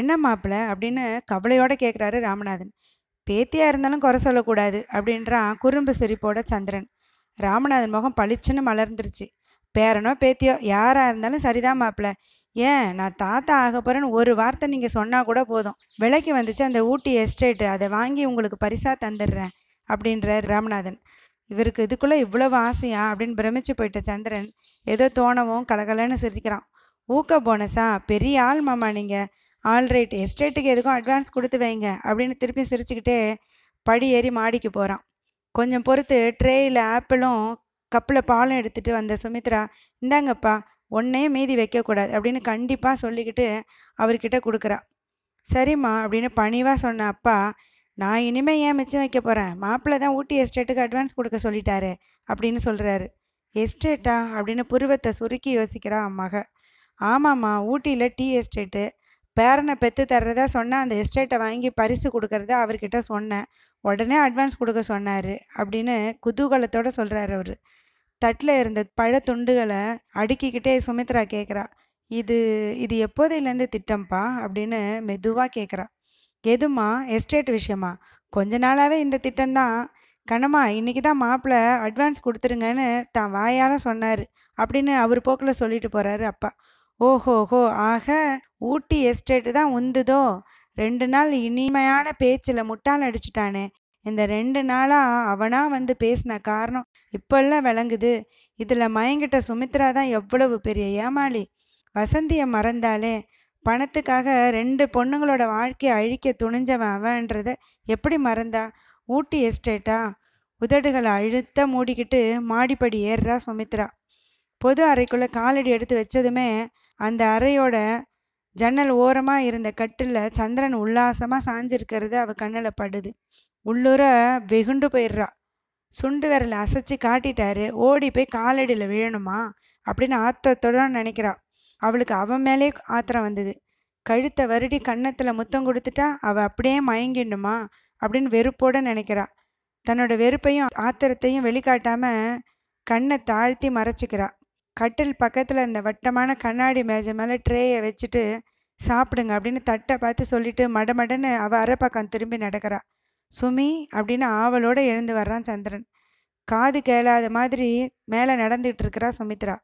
என்ன மாப்பிள்ள அப்படின்னு கவலையோட கேட்குறாரு ராமநாதன். பேத்தியாக இருந்தாலும் குறை சொல்லக்கூடாது அப்படின்றான் குறும்பு சிரிப்போட சந்திரன். ராமநாதன் முகம் பளிச்சுன்னு மலர்ந்துருச்சு. பேரனோ பேத்தியோ யாராக இருந்தாலும் சரிதான் மாப்பிள்ள ஏன் நான் தாத்தா ஆக போகிறேன்னு ஒரு வார்த்தை நீங்கள் சொன்னால் கூட போதும். விலைக்கு வந்துச்சு அந்த ஊட்டி எஸ்டேட்டு அதை வாங்கி உங்களுக்கு பரிசாக தந்துடுறேன் அப்படின்றார் ராமநாதன். இவருக்கு இதுக்குள்ளே இவ்வளவு ஆசையா? அப்படின்னு பிரமிச்சு போயிட்ட சந்திரன் ஏதோ தோணவும் கலகலன்னு சிரிக்கிறான் ஊக்க போனஸா? பெரிய ஆள் மாமா நீங்கள் ஆல்ரைட் எஸ்டேட்டுக்கு எதுக்கும் அட்வான்ஸ் கொடுத்து வைங்க அப்படின்னு திருப்பி சிரிச்சுக்கிட்டே படி ஏறி மாடிக்கு போகிறான் கொஞ்சம் பொறுத்து ட்ரேயில் ஆப்பிளும் கப்பில் பாலும் எடுத்துகிட்டு வந்த சுமித்ரா இந்தாங்கப்பா ஒன்றே மீதி வைக்கக்கூடாது அப்படின்னு கண்டிப்பாக சொல்லிக்கிட்டு அவர்கிட்ட கொடுக்குறா. சரிம்மா அப்படின்னு பணிவாக சொன்ன அப்பா நான் இனிமேல் ஏன் மிச்சம் வைக்க போகிறேன் மாப்பிள்ளை தான் ஊட்டி எஸ்டேட்டுக்கு அட்வான்ஸ் கொடுக்க சொல்லிட்டாரு அப்படின்னு சொல்கிறாரு எஸ்டேட்டா அப்படின்னு புருவத்தை சுருக்கி யோசிக்கிறா மக. ஆமாம்மா ஊட்டியில் டீ எஸ்டேட்டு பேரனை பெற்று தர்றதா சொன்னால் அந்த எஸ்டேட்டை வாங்கி பரிசு கொடுக்கறதா அவர்கிட்ட சொன்னேன். உடனே அட்வான்ஸ் கொடுக்க சொன்னார் அப்படின்னு குதூகலத்தோடு சொல்கிறாரு அவர். தட்டில் இருந்த பழ துண்டுகளை அடுக்கிக்கிட்டே சுமித்ரா கேட்குறா இது இது எப்போதையிலேருந்து திட்டம்ப்பா? அப்படின்னு மெதுவாக கேட்குறா எதுமா எஸ்டேட் விஷயமா? கொஞ்ச நாளாகவே இந்த திட்டம்தான். கண்ணம்மா இன்றைக்கி தான் மாப்பிள்ளை அட்வான்ஸ் கொடுத்துருங்கன்னு தான் வாயால் சொன்னார் அப்படின்னு அவர் போக்கில் சொல்லிட்டு போகிறாரு அப்பா. ஓஹோஹோ ஆக ஊட்டி எஸ்டேட்டு தான் உந்துதோ? ரெண்டு நாள் இனிமையான பேச்சில் முட்டாள் அடிச்சிட்டானே. இந்த ரெண்டு நாளாக அவனாக வந்து பேசின காரணம் இப்பெல்லாம் விளங்குது. இதில் மயங்கிட்ட சுமித்ரா தான் எவ்வளவு பெரிய ஏமாளி. வசந்தியை மறந்தாலே பணத்துக்காக ரெண்டு பொண்ணுங்களோட வாழ்க்கையை அழிக்க துணிஞ்சவன் அவன்றத எப்படி மறந்தா? ஊட்டி எஸ்டேட்டா? உதடுகளை அழுத்த மூடிக்கிட்டு மாடிப்படி ஏறுறா சுமித்ரா. பொது அறைக்குள்ளே காலடி எடுத்து வச்சதுமே அந்த அறையோட ஜன்னல் ஓரமாக இருந்த கட்டில் சந்திரன் உல்லாசமாக சாஞ்சிருக்கிறது அவள் கண்ணில் படுது. உள்ளூர வெகுண்டு போயிடுறா. சுண்டு விரலை அசைச்சு காட்டிட்டாரு. ஓடி போய் காலடியில் விழணுமா? அப்படின்னு ஆத்தத்தோட நினைக்கிறா. அவளுக்கு அவன் மேலே ஆத்திரம் வந்தது. கழுத்தை வருடி கன்னத்தில் முத்தம் கொடுத்துட்டா அவள் அப்படியே மயங்கிடணுமா? அப்படின்னு வெறுப்போட நினைக்கிறா. தன்னோட வெறுப்பையும் ஆத்திரத்தையும் வெளிக்காட்டாமல் கண்ணை தாழ்த்தி மறைச்சிக்கிறா. கட்டில் பக்கத்தில் இருந்த வட்டமான கண்ணாடி மேஜை மேலே ட்ரேயை வச்சுட்டு சாப்பிடுங்க அப்படின்னு தட்டை பார்த்து சொல்லிட்டு மடமடன்னு அவள் அரை பக்கம் திரும்பி நடக்கிறா. சுமி அப்படின்னு ஆவலோடு எழுந்து வர்றான் சந்திரன். காது கேளாத மாதிரி மேலே நடந்துகிட்டு இருக்கிறா சுமித்ரா.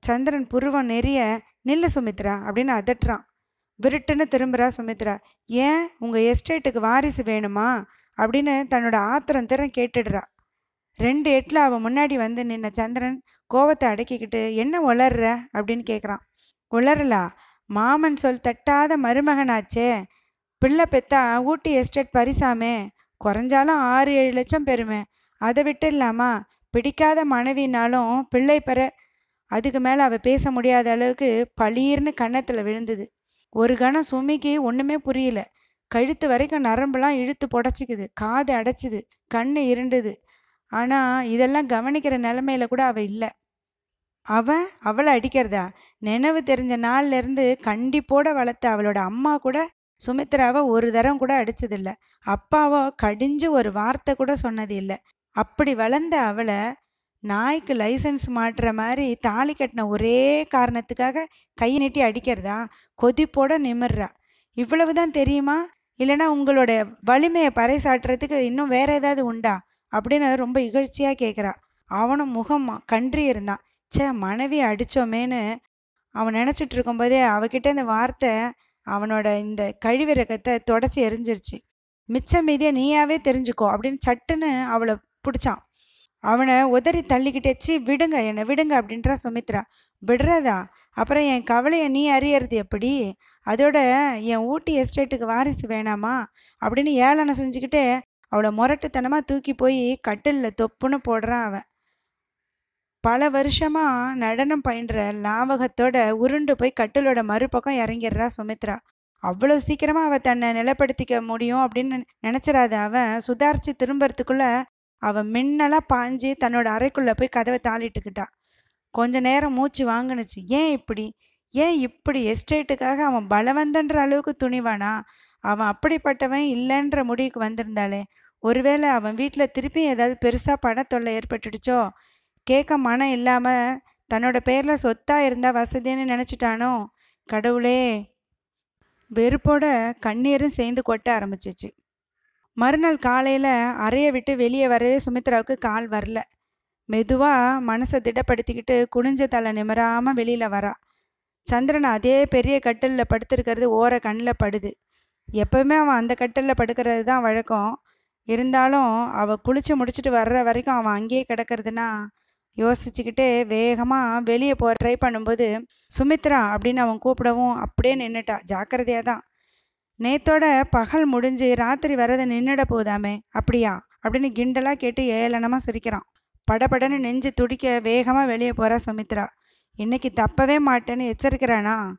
சந்திரன் புருவம் நெறிய நில்லு சுமித்ரா அப்படின்னு அதட்டுறான். விருட்டுன்னு திரும்புகிறா சுமித்ரா. ஏன்? உங்கள் எஸ்டேட்டுக்கு வாரிசு வேணுமா? அப்படின்னு தன்னோட ஆத்திரம் திறம் கேட்டுடுறா. ரெண்டு எட்டில் அவன் முன்னாடி வந்து நின்ன சந்திரன் கோவத்தை அடக்கிக்கிட்டு என்ன உளர்ற? அப்படின்னு கேட்குறான் உளரலா மாமன் சொல் தட்டாத மருமகனாச்சே. பிள்ளை பெத்தா ஊட்டி எஸ்டேட் பரிசாமே. குறைஞ்சாலும் ஆறு ஏழு லட்சம் பெறுமே. அதை விட்டுடலாமா? பிடிக்காத மனைவினாலும் பிள்ளை பெற. அதுக்கு மேலே அவள் பேச முடியாத அளவுக்கு பளீர்னு கன்னத்தில் விழுந்தது. ஒரு கணம் சுமிக்கு ஒன்றுமே புரியல. கழுத்து வரைக்கும் நரம்பெல்லாம் இழுத்து புடச்சிக்குது. காது அடைச்சிது. கண்ணு இருண்டுது. ஆனால் இதெல்லாம் கவனிக்கிற நிலமையில கூட அவள் இல்லை. அவன் அவளை அடிக்கிறதா? நினைவு தெரிஞ்ச நாள்லேருந்து கண்டிப்போட வளர்த்த அவளோட அம்மா கூட சுமித்ராவை ஒரு தரம் கூட அடிச்சதில்ல. அப்பாவோ கடிஞ்சு ஒரு வார்த்தை கூட சொன்னது இல்லை. அப்படி வளர்ந்த அவளை நாய்க்கு லைசன்ஸ் மாட்டுற மாதிரி தாலி கட்டின ஒரே காரணத்துக்காக கை நீட்டி அடிக்கிறதா? கொதிப்போட நிமிர்றா. இவ்வளவு தான் தெரியுமா? இல்லைன்னா உங்களோட வலிமையை பறைசாட்டுறதுக்கு இன்னும் வேற ஏதாவது உண்டா? அப்படின்னு ரொம்ப இகழ்ச்சியாக கேட்குறா அவனும் முகம் கன்றி இருந்தான். ச்சே மனைவி அடித்தோமேன்னு அவன் நினச்சிட்டு இருக்கும்போதே அவகிட்ட இந்த வார்த்தை அவனோட இந்த கழிவிறக்கத்தை தொடச்சி எரிஞ்சிருச்சு. மிச்சம் மீதியை நீயாவே தெரிஞ்சுக்கோ அப்படின்னு சட்டுன்னு அவளை பிடிச்சான். அவனை உதறி தள்ளிக்கிட்டே சி விடுங்க என்னை விடுங்க அப்படின்றா சுமித்ரா. விடுறதா? அப்புறம் என் கவலையை நீ அறியறது எப்படி? அதோட என் ஊட்டி எஸ்டேட்டுக்கு வாரிசு வேணாமா? அப்படின்னு ஏளனை செஞ்சுக்கிட்டே அவளை முரட்டுத்தனமாக தூக்கி போய் கட்டிலில் தொப்புன்னு போடுறான் அவன். பல வருஷமாக நடனம் பயின்ற லாவகத்தோட உருண்டு போய் கட்டிலோட மறுபக்கம் இறங்கிடுறா சுமித்ரா. அவ்வளோ சீக்கிரமாக அவள் தன்னை நிலப்படுத்திக்க முடியும் அப்படின்னு நினச்சிடாத அவன் சுதாரித்து திரும்புறதுக்குள்ள அவன் மின்னலாக பாஞ்சு தன்னோட அறைக்குள்ளே போய் கதவை தாளிட்டுக்கிட்டா. கொஞ்ச நேரம் மூச்சு வாங்குனுச்சு ஏன் இப்படி? ஏன் இப்படி? எஸ்டேட்டுக்காக அவன் பலவந்தன்ற அளவுக்கு துணிவானா? அவன் அப்படிப்பட்டவன் இல்லைன்ற முடிவுக்கு வந்திருந்தாளே. ஒருவேளை அவன் வீட்டில் திருப்பி ஏதாவது பெருசாக பணத்தொல்லை ஏற்பட்டுடுச்சோ? கேட்க மனம் இல்லாமல் தன்னோட பேரில் சொத்தாக இருந்தால் வசதின்னு நினச்சிட்டானோ? கடவுளே. வெறுப்போட கண்ணீரும் சேர்ந்து கொட்ட ஆரம்பிச்சிச்சு. மறுநாள் காலையில் அறையை விட்டு வெளியே வரவே சுமித்ராவுக்கு கால் வரல. மெதுவாக மனசை திடப்படுத்திக்கிட்டு குனிஞ்ச தலை நிமராமல் வெளியில் வரா. சந்திரன் அதே பெரிய கட்டிலில் படுத்திருக்கிறது ஓர கண்ணில் படுது. எப்பவுமே அவன் அந்த கட்டிலில் படுக்கிறது தான் வழக்கம். இருந்தாலும் அவள் குளிச்சு முடிச்சுட்டு வர்ற வரைக்கும் அவன் அங்கேயே கிடக்கிறதுனா யோசிச்சுக்கிட்டு வேகமாக வெளியே போக ட்ரை பண்ணும்போது சுமித்ரா அப்படின்னு அவன் கூப்பிடவும் அப்படியே நின்றுட்டா ஜாக்கிரதையாக தான். நேத்தோட பகல் முடிஞ்சு ராத்திரி வரதை நின்றுட போதாமே அப்படியா? அப்படின்னு கிண்டலாக கேட்டு ஏளனமாக சிரிக்கிறான். படபடன்னு நெஞ்சு துடிக்க வேகமாக வெளியே போகிறா சுமித்ரா. இன்னைக்கு தப்பவே மாட்டேன்னு எச்சரிக்கிறானா?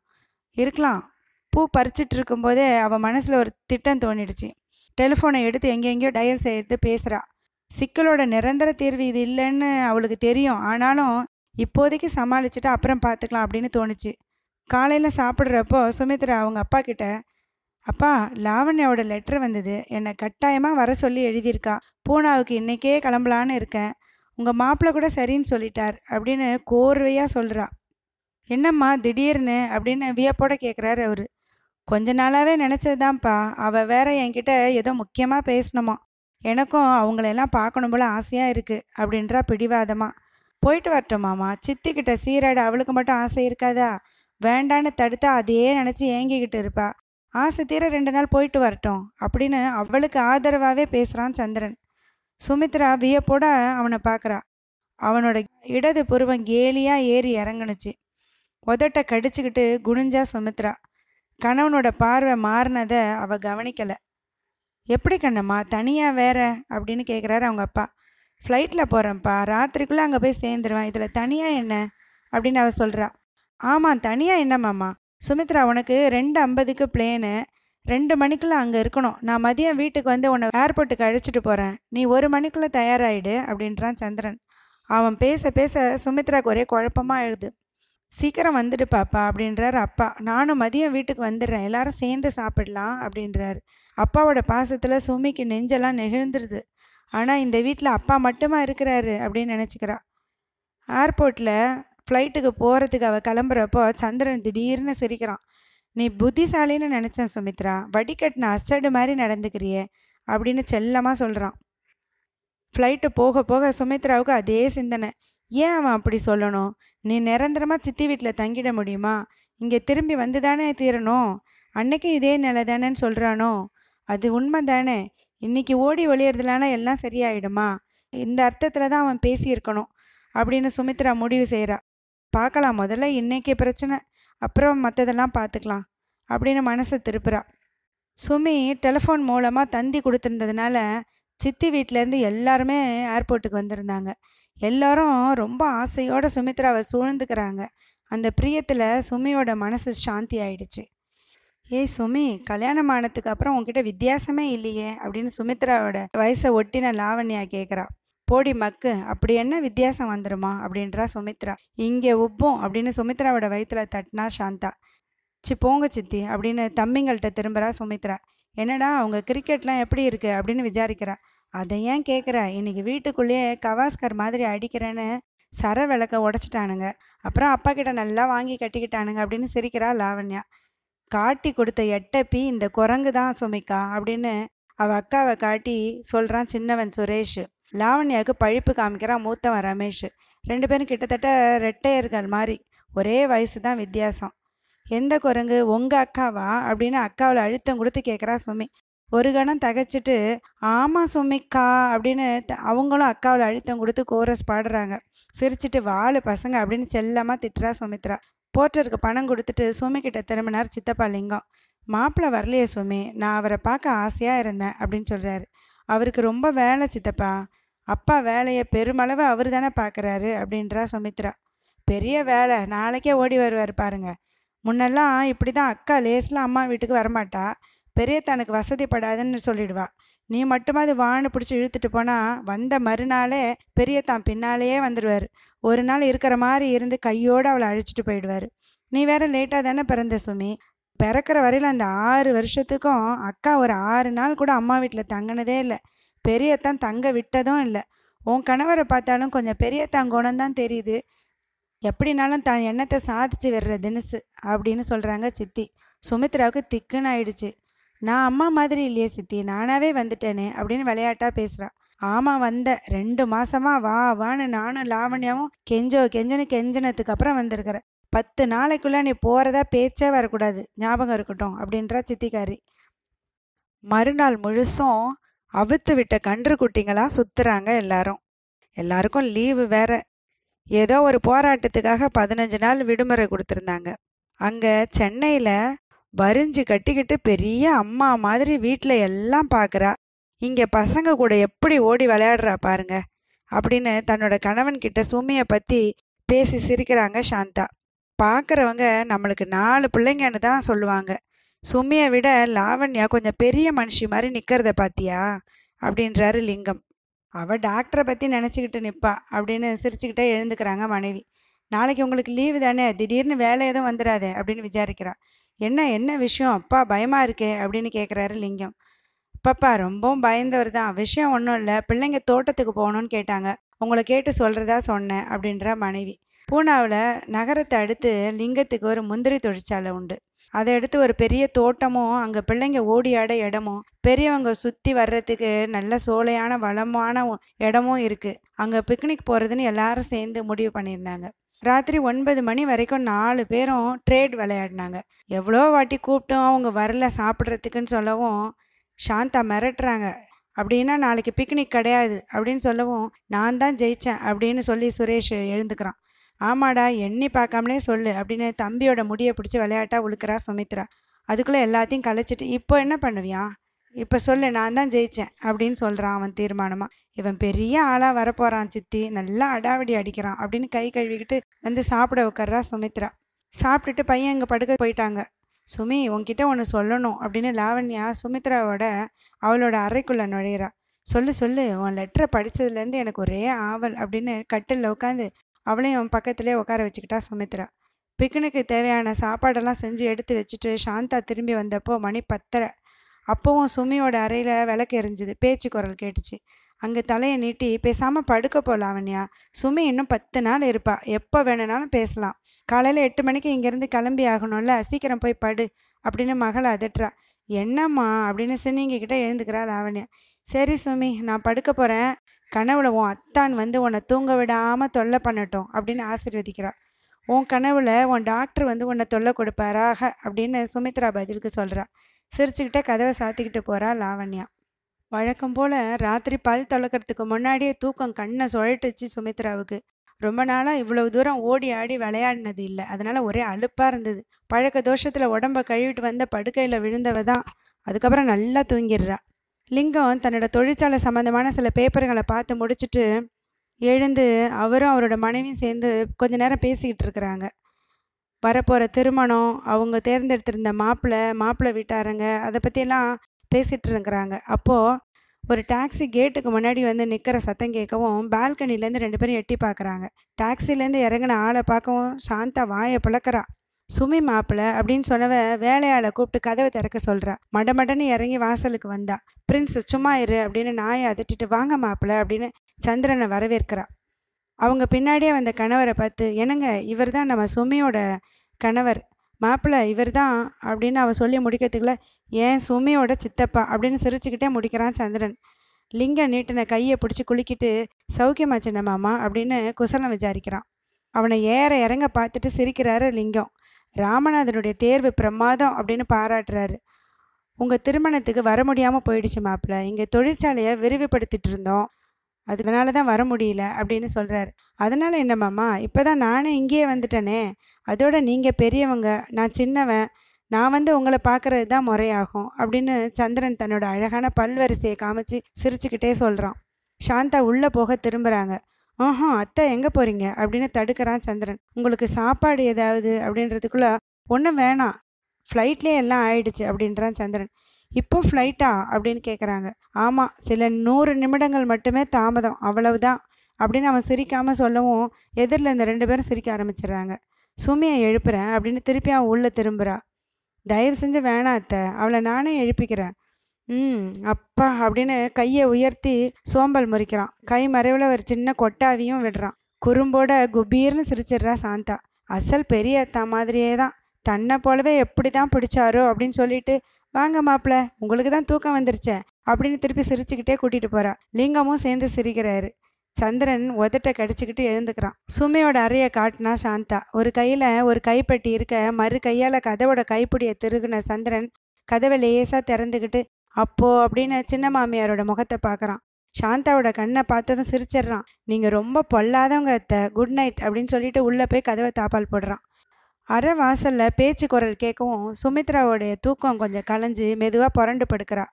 இருக்கலாம். பூ பறிச்சிட்டு இருக்கும்போதே அவள் மனசில் ஒரு திட்டம் தோணிடுச்சு. டெலிஃபோனை எடுத்து எங்கெங்கேயோ டயல் செய்கிறது பேசுகிறா சிக்கலோட நிரந்தர தீர்வு இது இல்லைன்னு அவளுக்கு தெரியும். ஆனாலும் இப்போதைக்கு சமாளிச்சுட்டு அப்புறம் பார்த்துக்கலாம் அப்படின்னு தோணுச்சு. காலையில் சாப்பிட்றப்போ சுமித்ரா அவங்க அப்பா கிட்ட அப்பா லாவண்யாவோட லெட்டர் வந்தது. என்னை கட்டாயமாக வர சொல்லி எழுதியிருக்கா. பூனாவுக்கு இன்றைக்கே கிளம்பலான்னு இருக்கேன். உங்கள் மாப்பிள்ளை கூட சரின்னு சொல்லிட்டார் அப்படின்னு கோர்வையாக சொல்கிறா என்னம்மா திடீர்னு அப்படின்னு வியப்போட கேட்குறாரு அவர். கொஞ்ச நாளாகவே நினச்சதுதான்ப்பா. அவள் வேற என்கிட்ட ஏதோ முக்கியமாக பேசணுமா. எனக்கும் அவங்களெல்லாம் பார்க்கணும் போல ஆசையாக இருக்குது அப்படின்றா பிடிவாதமாக போயிட்டு வரட்டுமாம்மா சித்திக்கிட்ட சீராட அவளுக்கு மட்டும் ஆசை இருக்காதா? வேண்டான்னு தடுத்தா அதையே நினச்சி ஏங்கிக்கிட்டு இருப்பா. ஆசை தீர ரெண்டு நாள் போயிட்டு வரட்டும் அப்படின்னு அவளுக்கு ஆதரவாகவே பேசுகிறான் சந்திரன். சுமித்ரா வியப்போட அவனை பார்க்குறா அவனோட இடது புருவம் கேலியாக ஏறி இறங்குனுச்சு. உதட்ட கடிச்சுக்கிட்டு குனிஞ்சா சுமித்ரா. கணவனோட பார்வை மாறினதை அவள் கவனிக்கலை. எப்படி கண்ணம்மா? தனியாக வேற? அப்படின்னு கேட்குறாரு அவங்க அப்பா. ஃப்ளைட்டில் போகிறேன்ப்பா ராத்திரிக்குள்ளே அங்கே போய் சேர்ந்துருவேன். இதில் தனியாக என்ன? அப்படின்னு அவள் சொல்கிறா ஆமாம் தனியாக என்னம்மாம்மா சுமித்ரா உனக்கு ரெண்டு ஐம்பதுக்கு பிளேனு ரெண்டு மணிக்குள்ளே அங்கே இருக்கணும். நான் மதியம் வீட்டுக்கு வந்து உன்னை ஏர்போர்ட்டுக்கு அழைச்சிட்டு போகிறேன் நீ ஒரு மணிக்குள்ளே தயாராகிடு அப்படின்றான் சந்திரன். அவன் பேச பேச சுமித்ராக்கு ஒரே குழப்பமாக எழுது சீக்கிரம் வந்துடு பாப்பா அப்படின்றாரு அப்பா. நானும் மதியம் வீட்டுக்கு வந்துடுறேன். எல்லாரும் சேர்ந்து சாப்பிடலாம் அப்படின்றாரு. அப்பாவோட பாசத்தில் சுமிக்கு நெஞ்செல்லாம் நெகிழ்ந்துருது. ஆனால் இந்த வீட்டில் அப்பா மட்டுமா இருக்கிறாரு அப்படின்னு நினச்சிக்கிறா. ஏர்போர்ட்டில் ஃப்ளைட்டுக்கு போகிறதுக்கு அவள் கிளம்புறப்போ சந்திரன் திடீர்னு சிரிக்கிறான். நீ புத்திசாலின்னு நினச்சேன் சுமித்ரா. வடிகட்டின அசடு மாதிரி நடந்துக்கிறியே அப்படின்னு செல்லமாக சொல்கிறான் ஃப்ளைட்டு போக போக சுமித்ராவுக்கு அதே சிந்தனை. ஏன் அவன் அப்படி சொல்லணும்? நீ நிரந்தரமாக சித்தி வீட்டில் தங்கிட முடியுமா? இங்கே திரும்பி வந்து தானே தீரணும்? அன்னைக்கும் இதே நிலை தானேன்னு சொல்கிறானோ அது உண்மை தானே. இன்றைக்கி ஓடி ஒளியறதுலானா எல்லாம் சரியாயிடுமா? இந்த அர்த்தத்தில் தான் அவன் பேசியிருக்கணும் அப்படின்னு சுமித்ரா முடிவு செய்கிறா பார்க்கலாம் முதல்ல இன்றைக்கே பிரச்சனை அப்புறம் மற்றதெல்லாம் பார்த்துக்கலாம் அப்படின்னு மனசை திருப்புறா. சுமி டெலிஃபோன் மூலமாக தந்தி கொடுத்துருந்ததுனால சித்தி வீட்டிலேருந்து எல்லாருமே ஏர்போர்ட்டுக்கு வந்திருந்தாங்க. எல்லாரும் ரொம்ப ஆசையோட சுமித்ராவை சூழ்ந்துக்கிறாங்க. அந்த பிரியத்தில் சுமியோட மனசு சாந்தி ஆயிடுச்சு. ஏய் சுமி கல்யாணம் ஆனதுக்கு அப்புறம் உங்ககிட்ட வித்தியாசமே இல்லையே? அப்படின்னு சுமித்ராவோட வயசை ஒட்டின லாவண்யா கேட்குறா போடி மக்கு அப்படி என்ன வித்தியாசம் வந்துடுமா அப்படின்றா சுமித்ரா. இங்கே உப்பும் அப்படின்னு சுமித்ராவோட வயிற்றுல தட்டினா சாந்தா. சி போங்க சித்தி அப்படின்னு தம்பிங்கள்கிட்ட திரும்புகிறா சுமித்ரா. என்னடா அவங்க கிரிக்கெட்லாம் எப்படி இருக்குது அப்படின்னு விசாரிக்கிறா. அதை ஏன் கேட்குற? இன்னைக்கு வீட்டுக்குள்ளேயே கவாஸ்கர் மாதிரி அடிக்கிறேன்னு சர விளக்க உடச்சிட்டானுங்க. அப்புறம் அப்பா கிட்ட நல்லா வாங்கி கட்டிக்கிட்டானுங்க அப்படின்னு சிரிக்கிறா லாவண்யா. காட்டி கொடுத்த எட்டப்பி இந்த குரங்கு தான் சுமிக்கா அப்படின்னு அவ அக்காவை காட்டி சொல்கிறான் சின்னவன் சுரேஷ். லாவண்யாவுக்கு பழிப்பு காமிக்கிறான் மூத்தவன் ரமேஷ். ரெண்டு பேரும் கிட்டத்தட்ட ரெட்டையர்கள் மாதிரி ஒரே வயசு தான் வித்தியாசம். எந்த குரங்கு? உங்கள் அக்காவா? அப்படின்னு அக்காவில் அழுத்தம் கொடுத்து கேட்குறா சுமி. ஒரு கணம் தகைச்சிட்டு ஆமாம் சுமிக்கா அப்படின்னு த- அவங்களும் அக்காவில் அழுத்தம் கொடுத்து கோரஸ் பாடுறாங்க. சிரிச்சிட்டு வாழு பசங்க அப்படின்னு செல்லமாக திட்டுறா சுமித்ரா. போர்ட்டருக்கு பணம் கொடுத்துட்டு சுமிக்கிட்ட திரும்பினார் சித்தப்பா லிங்கம். மாப்பிள்ளை வரலையே சுமி நான் அவரை பார்க்க ஆசையாக இருந்தேன் அப்படின்னு சொல்கிறாரு அவருக்கு ரொம்ப வேலை சித்தப்பா. அப்பா வேலையை பெருமளவு அவர் தானே பார்க்குறாரு அப்படின்றா சுமித்ரா. பெரிய வேலை நாளைக்கே ஓடி வருவார் பாருங்க. முன்னெல்லாம் இப்படி தான் அக்கா லேஸில் அம்மா வீட்டுக்கு வரமாட்டா. பெரிய தனக்கு வசதிப்படாதுன்னு சொல்லிடுவா. நீ மட்டுமாவது வான்னு பிடிச்சி இழுத்துட்டு போனால் வந்த மறுநாளே பெரியத்தான் பின்னாலேயே வந்துடுவார். ஒரு நாள் இருக்கிற மாதிரி இருந்து கையோடு அவளை அழைச்சிட்டு போயிடுவார். நீ வேற லேட்டாக தானே பிறந்த சுமி? பிறக்கிற வரையில் அந்த ஆறு வருஷத்துக்கும் அக்கா ஒரு ஆறு நாள் கூட அம்மா வீட்டில் தங்கினதே இல்லை. பெரியத்தான் தங்க விட்டதும் இல்லை. உன் கணவரை பார்த்தாலும் கொஞ்சம் பெரியத்தான் தங்கோணம் தான் தெரியுது. எப்படினாலும் தான் எண்ணத்தை சாதிச்சு வர்ற தினுசு அப்படின்னு சொல்கிறாங்க சித்தி. சுமித்ராவுக்கு திக்குன்னு ஆயிடுச்சு. நான் அம்மா மாதிரி இல்லையே சித்தி நானாவே வந்துட்டேனே அப்படின்னு விளையாட்டாக பேசுகிறான் ஆமாம் வந்த ரெண்டு மாசமா வா வான்னு நானும் லாவண்யாவும் கெஞ்சோ கெஞ்சோன்னு கெஞ்சினதுக்கு அப்புறம் வந்திருக்கிற பத்து நாளைக்குள்ள நீ போகிறதா பேச்சே வரக்கூடாது. ஞாபகம் இருக்கட்டும் அப்படின்றா சித்திக்காரி. மறுநாள் முழுசும் அவுத்து விட்ட கன்று குட்டிங்களாம் சுத்துறாங்க எல்லாரும். எல்லாருக்கும் லீவு வேற. ஏதோ ஒரு போராட்டத்துக்காக பதினஞ்சு நாள் விடுமுறை கொடுத்துருந்தாங்க. அங்கே சென்னையில் வரிஞ்சு கட்டிக்கிட்டு பெரிய அம்மா மாதிரி வீட்டில் எல்லாம் பார்க்குறா இங்கே பசங்க கூட எப்படி ஓடி விளையாடுறா பாருங்க அப்படின்னு தன்னோட கணவன் கிட்ட சுமியை பற்றி பேசி சிரிக்கிறாங்க சாந்தா. பார்க்குறவங்க நம்மளுக்கு நாலு பிள்ளைங்கன்னு தான் சொல்லுவாங்க. சுமியை விட லாவண்யா கொஞ்சம் பெரிய மனுஷி மாதிரி நிற்கிறத பாத்தியா? அப்படின்றாரு லிங்கம். அவள் டாக்டரை பற்றி நினச்சிக்கிட்டு நிற்பா அப்படின்னு சிரிச்சுக்கிட்டே எழுந்துக்கிறாங்க மனைவி. நாளைக்கு உங்களுக்கு லீவு தானே திடீர்னு வேலை எதுவும் வந்துடாதே அப்படின்னு விசாரிக்கிறா. என்ன என்ன விஷயம்? அப்பா பயமாக இருக்கே அப்படின்னு கேட்குறாரு லிங்கம். பாப்பா ரொம்பவும் பயந்தவர் தான். விஷயம் ஒன்றும் இல்லை. பிள்ளைங்க தோட்டத்துக்கு போகணும்னு கேட்டாங்க. உங்களை கேட்டு சொல்கிறதா சொன்னேன் அப்படின்ற மனைவி. பூனாவில் நகரத்தை அடுத்து லிங்கத்துக்கு ஒரு முந்திரி தொழிற்சாலை உண்டு. அதை எடுத்து ஒரு பெரிய தோட்டமும் அங்கே பிள்ளைங்க ஓடி இடமும் பெரியவங்க சுற்றி வர்றதுக்கு நல்ல சோலையான வளமான இடமும் இருக்குது அங்கே பிக்னிக் போகிறதுன்னு எல்லாரும் சேர்ந்து முடிவு பண்ணியிருந்தாங்க. ராத்திரி ஒன்பது மணி வரைக்கும் நாலு பேரும் ட்ரேட் விளையாடினாங்க. எவ்வளோ வாட்டி கூப்பிட்டோம் அவங்க வரல சாப்பிட்றதுக்குன்னு சொல்லவும் சாந்தா மிரட்டுறாங்க. அப்படின்னா நாளைக்கு பிக்னிக் கிடையாது. அப்படின்னு சொல்லவும் நான் தான் ஜெயித்தேன் அப்படின்னு சொல்லி சுரேஷ் எழுந்துக்கிறான். ஆமாடா எண்ணி பார்க்காமலே சொல்லு அப்படின்னு தம்பியோட முடியை பிடிச்சி விளையாட்டா உழுக்கிறா சுமித்ரா. அதுக்குள்ளே எல்லாத்தையும் கலைச்சிட்டு இப்போ என்ன பண்ணுவியான் இப்போ சொல்லு நான் தான் ஜெயித்தேன் அப்படின்னு சொல்கிறான் அவன் தீர்மானமாக இவன் பெரிய ஆளாக வரப்போகிறான் சித்தி. நல்லா அடாவடி அடிக்கிறான் அப்படின்னு கை கழுவிக்கிட்டு வந்து சாப்பிட உட்கார்றா சுமித்ரா. சாப்பிட்டுட்டு பையன் இங்கே படுக்க போயிட்டாங்க. சுமி உன்கிட்ட ஒன்று சொல்லணும் அப்படின்னு லாவண்யா சுமித்ராவோட அவளோட அறைக்குள்ளே நுழையிறா. சொல்லு சொல்லு உன் லெட்டரை படித்ததுலேருந்து எனக்கு ஒரே ஆவல் அப்படின்னு கட்டிலில் உட்காந்து அவளையும் அவன் பக்கத்துலேயே உட்கார வச்சுக்கிட்டா சுமித்ரா. பிக்னிக்கு தேவையான சாப்பாடெல்லாம் செஞ்சு எடுத்து வச்சுட்டு சாந்தா திரும்பி வந்தப்போ மணி பத்தரை. அப்போவும் சுமியோட அறையில் விளக்கு எரிஞ்சுது. பேச்சு குரல் கேட்டுச்சு. அங்கே தலையை நீட்டி பேசாமல் படுக்க போகலாம் அவன்யா. சுமி இன்னும் பத்து நாள் இருப்பா. எப்போ வேணும்னாலும் பேசலாம். காலையில் எட்டு மணிக்கு இங்கேருந்து கிளம்பி ஆகணும்ல. சீக்கிரம் போய் படு. அப்படின்னு மகளை அதட்டுறா. என்னம்மா? அப்படின்னு சின்னிங்கிட்ட எழுந்துக்கிறா லாவண்யா. சரி சுமி நான் படுக்க போகிறேன் கனவுல உன் அத்தான் வந்து உன்னை தூங்க விடாமல் தொல்லை பண்ணட்டும். அப்படின்னு ஆசீர்வதிக்கிறா. உன் கனவுல உன் டாக்டர் வந்து உன்னை தொல்லை கொடுப்பாராக? அப்படின்னு சுமித்ரா பதிலுக்கு சொல்கிறா சிரிச்சுக்கிட்டே கதவை சாத்திக்கிட்டு போகிறா லாவண்யா. வழக்கம் போல் ராத்திரி பல் தொலைக்கிறதுக்கு முன்னாடியே தூக்கம் கண்ணை சுழட்டுச்சு சுமித்ராவுக்கு. ரொம்ப நாளாக இவ்வளவு தூரம் ஓடி ஆடி விளையாடினது இல்லை. அதனால் ஒரே அலுப்பாக இருந்தது. பழக்க தோஷத்தில் உடம்ப கழுவிட்டு வந்த படுக்கையில் விழுந்தவ தான். அதுக்கப்புறம் நல்லா தூங்கிடுறா. லிங்கம் தன்னோட தொழிற்சாலை சம்மந்தமான சில பேப்பர்களை பார்த்து முடிச்சுட்டு எழுந்து அவரும் அவரோட மனைவியும் சேர்ந்து கொஞ்ச நேரம் பேசிக்கிட்டு இருக்கிறாங்க. வரப்போகிற திருமணம் அவங்க தேர்ந்தெடுத்திருந்த மாப்பிள்ளை மாப்பிள்ளை வீட்டாரங்க அதை பற்றியெல்லாம் பேசிகிட்டு இருக்கிறாங்க அப்போது ஒரு டாக்ஸி கேட்டுக்கு முன்னாடி வந்து நிற்கிற சத்தம் கேட்கவும் பால்கனிலேருந்து ரெண்டு பேரும் எட்டி பார்க்குறாங்க டாக்ஸிலேருந்து இறங்கின ஆளை பார்க்கவும் சாந்தா வாயை பிளக்கிறா. சுமி மாப்பிள்ளை அப்படின்னு சொன்னவ வேலையாளை கூப்பிட்டு கதவை திறக்க சொல்கிறா மடமடன்னு இறங்கி வாசலுக்கு வந்தா. பிரின்ஸ் சும்மா இரு அப்படின்னு நாயை அதட்டிட்டு வாங்க மாப்பிள்ளை அப்படின்னு சந்திரனை வரவேற்கிறா. அவங்க பின்னாடியே வந்த கணவரை பார்த்து என்னங்க இவர் தான் நம்ம சுமியோட கணவர். மாப்பிள்ளை இவர் தான் அப்படின்னு அவள் சொல்லி முடிக்கிறதுக்குள்ள ஏன் சுமியோட சித்தப்பா? அப்படின்னு சிரிச்சுக்கிட்டே முடிக்கிறான் சந்திரன். லிங்க நீட்டின கையை பிடிச்சி குலுக்கிட்டு சௌக்கியமா சின்ன மாமா அப்படின்னு குசலம் விசாரிக்கிறான். அவனை ஏற இறங்க பார்த்துட்டு சிரிக்கிறாரு லிங்கம். ராமநாதனுடைய தேர்வு பிரமாதம் அப்படின்னு பாராட்டுறாரு. உங்கள் திருமணத்துக்கு வர முடியாமல் போயிடுச்சு மாப்பிள்ள. இங்கே தொழிற்சாலையை விரிவுபடுத்திட்டு இருந்தோம். அதனால தான் வர முடியல அப்படின்னு சொல்கிறாரு அதனால் என்னம்மாம்மா இப்போ தான் நானே இங்கேயே வந்துட்டேனே. அதோட நீங்கள் பெரியவங்க நான் சின்னவன் நான் வந்து உங்களை பார்க்கறது தான் முறையாகும் அப்படின்னு சந்திரன் தன்னோட அழகான பல்வரிசையை காமிச்சு சிரிச்சுக்கிட்டே சொல்கிறான் சாந்தா உள்ளே போக திரும்புகிறாங்க ஆஹா அத்தை எங்கே போகிறீங்க அப்படின்னு தடுக்கிறான் சந்திரன். உங்களுக்கு சாப்பாடு ஏதாவது? அப்படின்றதுக்குள்ள ஒன்றும் வேணாம். ஃப்ளைட்லேயே எல்லாம் ஆயிடுச்சு அப்படின்றான் சந்திரன். இப்போ ஃப்ளைட்டா அப்படின்னு கேட்குறாங்க ஆமாம் சில நூறு நிமிடங்கள் மட்டுமே தாமதம். அவ்வளவுதான். அப்படின்னு அவன் சிரிக்காமல் சொல்லவும் எதிரில் இந்த ரெண்டு பேரும் சிரிக்க ஆரம்பிச்சிடுறாங்க. சுமியை எழுப்புறேன் அப்படின்னு திருப்பி அவன் உள்ளே திரும்புகிறா தயவு செஞ்சு வேணாம் அத்தை. அவளை நானே எழுப்பிக்கிறேன். ம் அப்பா அப்படின்னு கையை உயர்த்தி சோம்பல் முறிக்கிறான். கை மறைவில் ஒரு சின்ன கொட்டாவியும் விடுறான். குறும்போட குபீர்னு சிரிச்சிடுறா சாந்தா. அசல் பெரிய அத்தா மாதிரியே தான். தன்னை போலவே எப்படி தான் பிடிச்சாரோ அப்படின்னு சொல்லிட்டு வாங்க மாப்பிள உங்களுக்கு தான் தூக்கம் வந்துருச்சே அப்படின்னு திருப்பி சிரிச்சுக்கிட்டே கூட்டிகிட்டு போகிறா லிங்கமும் சேர்ந்து சிரிக்கிறாரு. சந்திரன் உதட்ட கடிச்சுக்கிட்டு எழுந்துக்கிறான். சுமையோட அறையை காட்டினா சாந்தா. ஒரு கையில் ஒரு கைப்பட்டி இருக்க மறு கையால் கதவோட கைப்பிடியை திருகுன சந்திரன் கதவை லேசாக திறந்துக்கிட்டு அப்போ அப்படின்னு சின்ன மாமியாரோட முகத்தை பார்க்குறான். சாந்தாவோட கண்ணை பார்த்ததும் சிரிச்சிடுறான். நீங்கள் ரொம்ப பொல்லாதவங்க அத்தை. குட் நைட் அப்படின்னு சொல்லிட்டு உள்ளே போய் கதவை தாப்பால் போடுறான். அரை வாசலில் பேச்சு குரல் கேட்கவும் சுமித்ராவோடைய தூக்கம் கொஞ்சம் கலைஞ்சு மெதுவாக புரண்டு படுக்கிறா.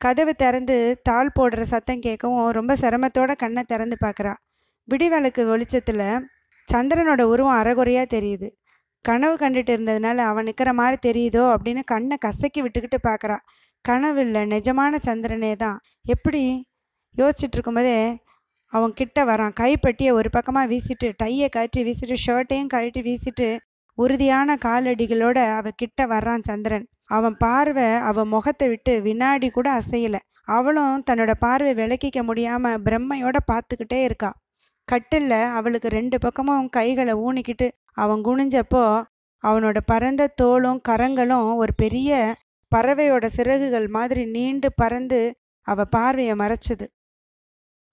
கதவு திறந்து தாள் போடுற சத்தம் கேட்கவும் ரொம்ப சிரமத்தோட கண்ணை திறந்து பார்க்குறா. விடிவிளக்கு வெளிச்சத்தில் சந்திரனோட உருவம் அறகுறையாக தெரியுது. கனவு கண்டுட்டு இருந்ததுனால அவன் நிற்கிற மாதிரி தெரியுதோ அப்படின்னு கண்ணை கசக்கி விட்டுக்கிட்டு பார்க்குறா. கனவு இல்லை நிஜமான சந்திரனே தான். எப்படி? யோசிச்சுட்டு இருக்கும்போதே அவன் கிட்ட வரான். கைப்பட்டியை ஒரு பக்கமாக வீசிட்டு டையை கழட்டி வீசிட்டு ஷர்ட்டையும் கழட்டி வீசிட்டு உறுதியான காலடிகளோட அவ கிட்ட வர்றான் சந்திரன். அவன் பார்வை அவன் முகத்தை விட்டு வினாடி கூட அசையல. அவளும் தன்னோட பார்வை விளக்கிக்க முடியாம பிரம்மையோட பார்த்துக்கிட்டே இருக்கா. கட்டில்ல அவளுக்கு ரெண்டு பக்கமும் கைகளை ஊனிக்கிட்டு அவன் குனிஞ்சப்போ அவனோட பரந்த தோளும் கரங்களும் ஒரு பெரிய பறவையோட சிறகுகள் மாதிரி நீண்டு பறந்து அவ பார்வையை மறைச்சது.